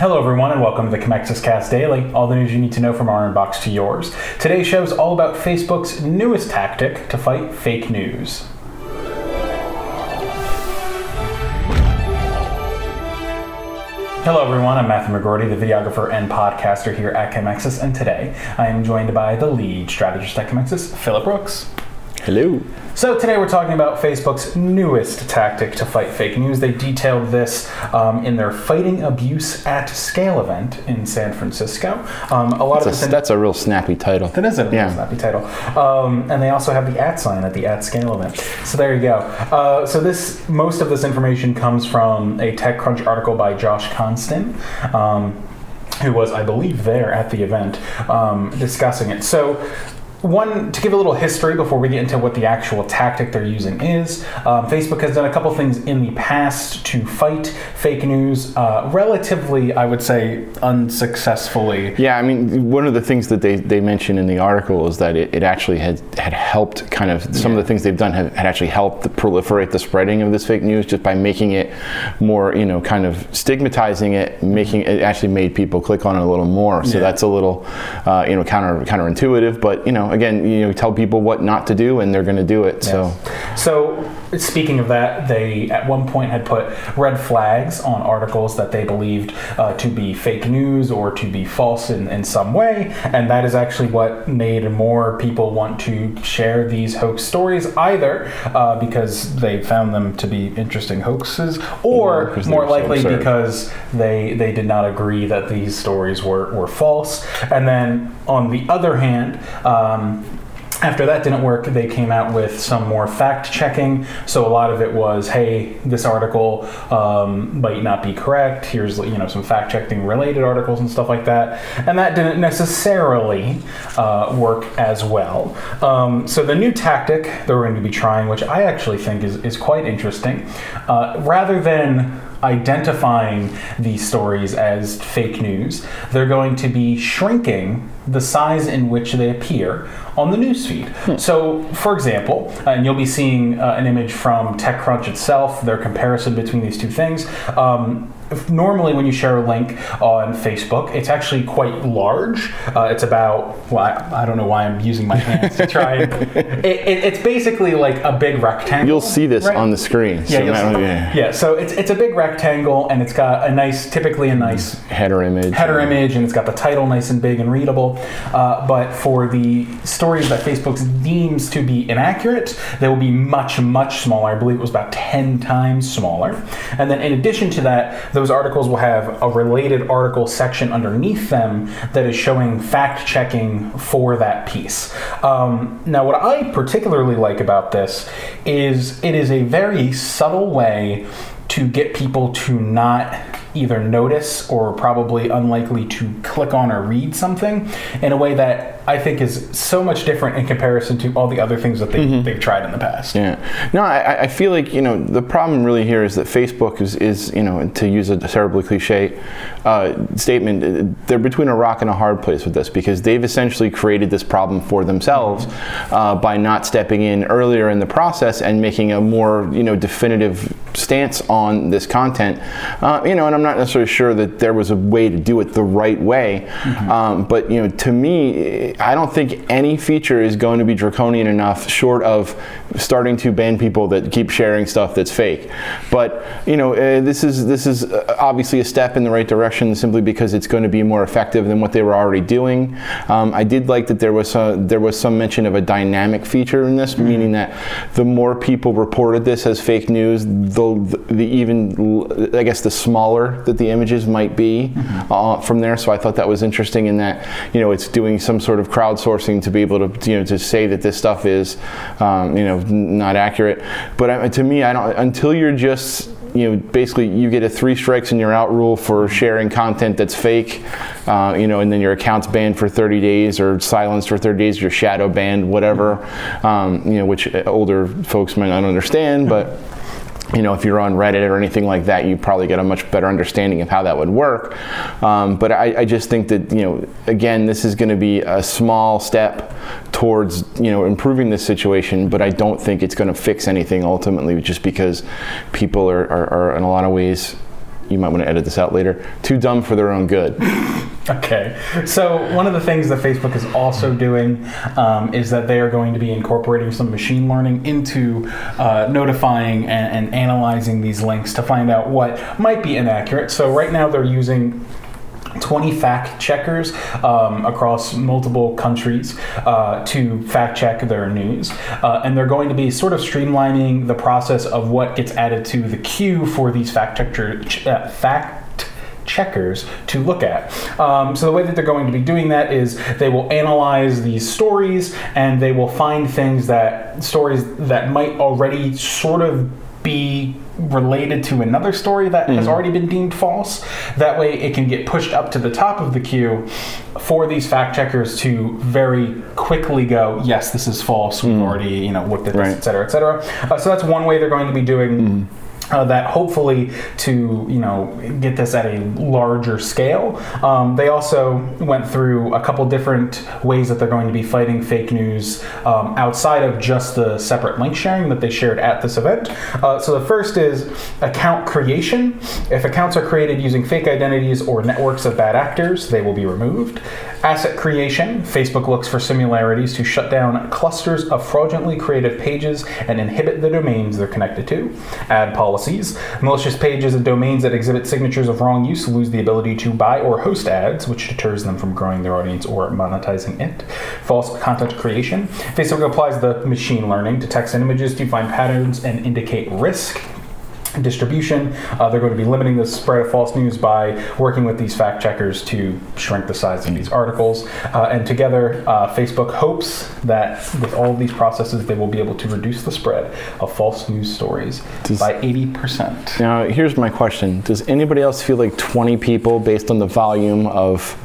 Hello, everyone, and welcome to the Commexis Cast Daily, all the news you need to know from our inbox to yours. Today's show is all about Facebook's newest tactic to fight fake news. Hello, everyone. I'm Matthew McGordy, the videographer and podcaster here at Commexis, and today I am joined by the lead strategist at Commexis, Philip Brooks. Hello. So today we're talking about Facebook's newest tactic to fight fake news. They detailed this um, in their Fighting Abuse at Scale event in San Francisco. Um, a lot That's of a, this that's a real snappy title. that is a real snappy title. Um, and they also have the at sign at the at scale event. So there you go. Uh, so this most of this information comes from a TechCrunch article by Josh Constine. Um, who was, I believe, there at the event um, discussing it. So, one, to give a little history before we get into what the actual tactic they're using is, um, Facebook has done a couple things in the past to fight fake news, uh, relatively, I would say, unsuccessfully. Yeah, I mean, one of the things that they, they mentioned in the article is that it, it actually had, had helped kind of, some of the things they've done have, had actually helped proliferate the spreading of this fake news just by making it more, you know, kind of stigmatizing it, making it actually made people click on it a little more. So Yeah. that's a little, uh, you know, counter counterintuitive, but, you know, again, you know, tell people what not to do and they're going to do it. So, So, speaking of that, they at one point had put red flags on articles that they believed uh, to be fake news or to be false in, in some way, and that is actually what made more people want to share these hoax stories, either uh, because they found them to be interesting hoaxes, or Or more were so likely because they they did not agree that these stories were, were false. And then on the other hand, um, after that didn't work, they came out with some more fact checking. So a lot of it was, hey, this article um, might not be correct. Here's you know some fact checking related articles and stuff like that, and that didn't necessarily uh, work as well. Um, so the new tactic that we're going to be trying, which I actually think is is quite interesting, uh, rather than identifying these stories as fake news, they're going to be shrinking the size in which they appear on the newsfeed. So, for example, and you'll be seeing uh, an image from TechCrunch itself, their comparison between these two things. Um, normally, when you share a link on Facebook, it's actually quite large. Uh, it's about, well, I, I don't know why I'm using my hands to try and. It, it, it's basically like a big rectangle. you'll see this right? on the screen. Yeah, So yeah. yeah. So it's it's a big rectangle, and it's got a nice, typically a nice Header image. header image, and it's got the title nice and big and readable. Uh, but for the stories that Facebook deems to be inaccurate, they will be much much smaller. I believe it was about ten times smaller. And then in addition to that, those articles will have a related article section underneath them that is showing fact checking for that piece. Um, now, what I particularly like about this is it is a very subtle way to get people to not either notice or probably unlikely to click on or read something in a way that I think is so much different in comparison to all the other things that they, they've tried in the past. Yeah. No, I, I feel like you know the problem really here is that Facebook is, is you know to use a terribly cliche uh, statement, uh, they're between a rock and a hard place with this because they've essentially created this problem for themselves uh, by not stepping in earlier in the process and making a more you know definitive stance on this content. Uh, you know, and I'm not necessarily sure that there was a way to do it the right way, um, but you know, to me, I don't think any feature is going to be draconian enough, short of starting to ban people that keep sharing stuff that's fake. But you know, uh, this is this is uh, obviously a step in the right direction, simply because it's going to be more effective than what they were already doing. Um, I did like that there was a, there was some mention of a dynamic feature in this, meaning that the more people reported this as fake news, the, the even I guess the smaller that the images might be uh, from there. So I thought that was interesting in that you know it's doing some sort of crowdsourcing to be able to you know to say that this stuff is um, you know not accurate. But I, to me, I don't until you're just you know basically you get a three strikes and you're out rule for sharing content that's fake. Uh, you know, and then your account's banned for 30 days or silenced for 30 days. Your shadow banned, whatever. Um, you know, which older folks might not understand, but you know, if you're on Reddit or anything like that, you probably get a much better understanding of how that would work. Um, but I, I just think that, you know, again, this is going to be a small step towards, you know, improving this situation, but I don't think it's going to fix anything ultimately just because people are, are, are in a lot of ways you might want to edit this out later. Too dumb for their own good. Okay. So one of the things that Facebook is also doing um, is that they are going to be incorporating some machine learning into uh, notifying and, and analyzing these links to find out what might be inaccurate. So right now they're using 20 fact checkers um, across multiple countries uh, to fact check their news. Uh, and they're going to be sort of streamlining the process of what gets added to the queue for these fact checker, ch- uh, fact checkers to look at. Um, so the way that they're going to be doing that is they will analyze these stories and they will find things that stories that might already sort of be related to another story that has mm-hmm. already been deemed false. That way it can get pushed up to the top of the queue for these fact checkers to very quickly go, yes, this is false. We've mm-hmm. already, you know, looked at this, Right. et cetera, et cetera. Uh, so that's one way they're going to be doing mm-hmm. Uh, that hopefully to you know get this at a larger scale. Um, they also went through a couple different ways that they're going to be fighting fake news um, outside of just the separate link sharing that they shared at this event. Uh, so the first is account creation. If accounts are created using fake identities or networks of bad actors, they will be removed. Asset creation. Facebook looks for similarities to shut down clusters of fraudulently created pages and inhibit the domains they're connected to. Ad policies. Malicious pages and domains that exhibit signatures of wrong use lose the ability to buy or host ads, which deters them from growing their audience or monetizing it. False content creation. Facebook applies the machine learning to text and images to find patterns and indicate risk distribution. Uh, they're going to be limiting the spread of false news by working with these fact checkers to shrink the size of these articles. Uh, and together, uh, Facebook hopes that with all of these processes, they will be able to reduce the spread of false news stories Does- by 80%. Now, here's my question: Does anybody else feel like 20 people, based on the volume of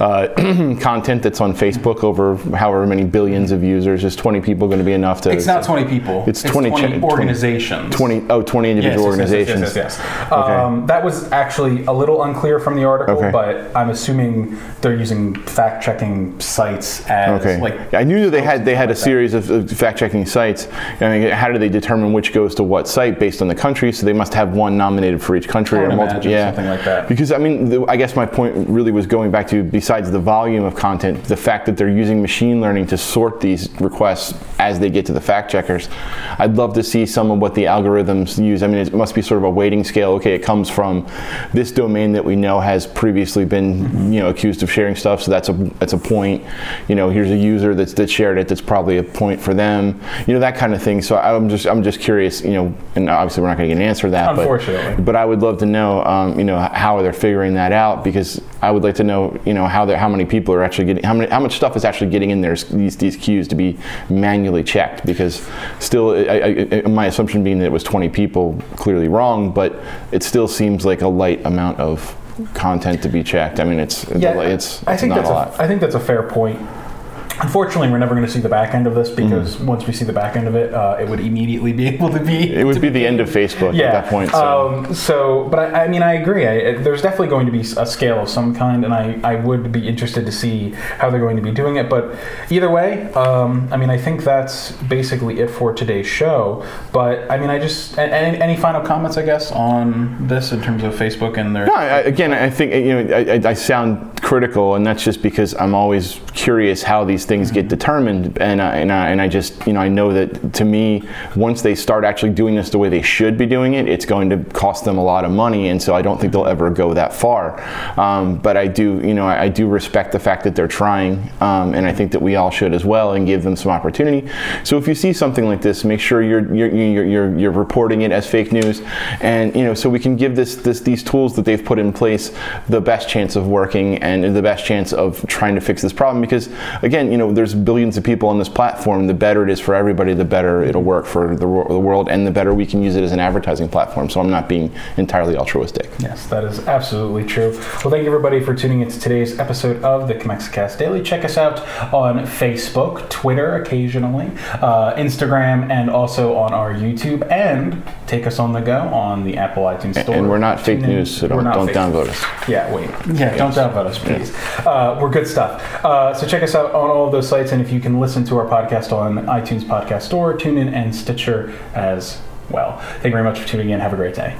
uh, content that's on Facebook over however many billions of users, is 20 people going to be enough to? It's not 20 people. It's 20 cha- 20 organizations. 20 oh 20 Yes, individual yes, yes, yes, organizations. Yes, yes, yes. Um, that was actually a little unclear from the article, Okay. but I'm assuming they're using fact-checking sites as Okay. like I knew that they had they had a that. series of, of fact-checking sites. I mean, how do they determine which goes to what site based on the country? So they must have one nominated for each country or multiple. Yeah, something like that. Because I mean, the, I guess my point really was going back to besides the volume of content, the fact that they're using machine learning to sort these requests as they get to the fact checkers. I'd love to see some of what the algorithms use. I mean, it must be sort of a weighting scale. Okay, it comes from this domain that we know has previously been, you know, accused of sharing stuff, so that's a that's a point. You know, here's a user that's that shared it. That's probably a point for them. You know, that kind of thing. So I'm just I'm just curious. You know, and obviously we're not going to get an answer to that. but- Unfortunately. but I would love to know, um, you know, how they're figuring that out because I would like to know, you know, how how many people are actually getting how many how much stuff is actually getting in there these these queues to be manually checked because still I, I, my assumption being that it was 20 people clearly wrong, but it still seems like a light amount of content to be checked. I mean, it's it's, Yeah, it's, I think not that's a. I think that's a fair point. Unfortunately, we're never going to see the back end of this because once we see the back end of it, uh, it would immediately be able to be. It would be the end of Facebook yeah. at that point. So. Um, so, but I, I mean, I agree. I, there's definitely going to be a scale of some kind, and I, I would be interested to see how they're going to be doing it. But either way, um, I mean, I think that's basically it for today's show. But I mean, I just any, any final comments, I guess, on this in terms of Facebook and their. No, I, again, I think you know I, I- I sound critical, and that's just because I'm always curious how these things get determined, and I, and I, and I just you know I know that to me, once they start actually doing this the way they should be doing it, it's going to cost them a lot of money, and so I don't think they'll ever go that far. Um, but I do you know I, I do respect the fact that they're trying, um, and I think that we all should as well, and give them some opportunity. So if you see something like this, make sure you're you're, you're, you're, you're reporting it as fake news, and you know so we can give this, this these tools that they've put in place the best chance of working. And the best chance of trying to fix this problem. Because again, you know there's billions of people on this platform. The better it is for everybody, the better it'll work for the, the world, and the better we can use it as an advertising platform. So I'm not being entirely altruistic. Yes, that is absolutely true. Well, thank you everybody for tuning in to today's episode of the Commexis Cast Daily. Check us out on Facebook, Twitter occasionally, uh, Instagram, and also on our YouTube. And take us on the go on the Apple iTunes Store. And we're not fake Tune news, so We're don't, not don't fake downvote news. us. Yeah, wait. Yeah, don't downvote us, please. Uh, we're good stuff. Uh, so check us out on all of those sites, and if you can listen to our podcast on iTunes Podcast Store, TuneIn, and Stitcher as well. Thank you very much for tuning in. Have a great day.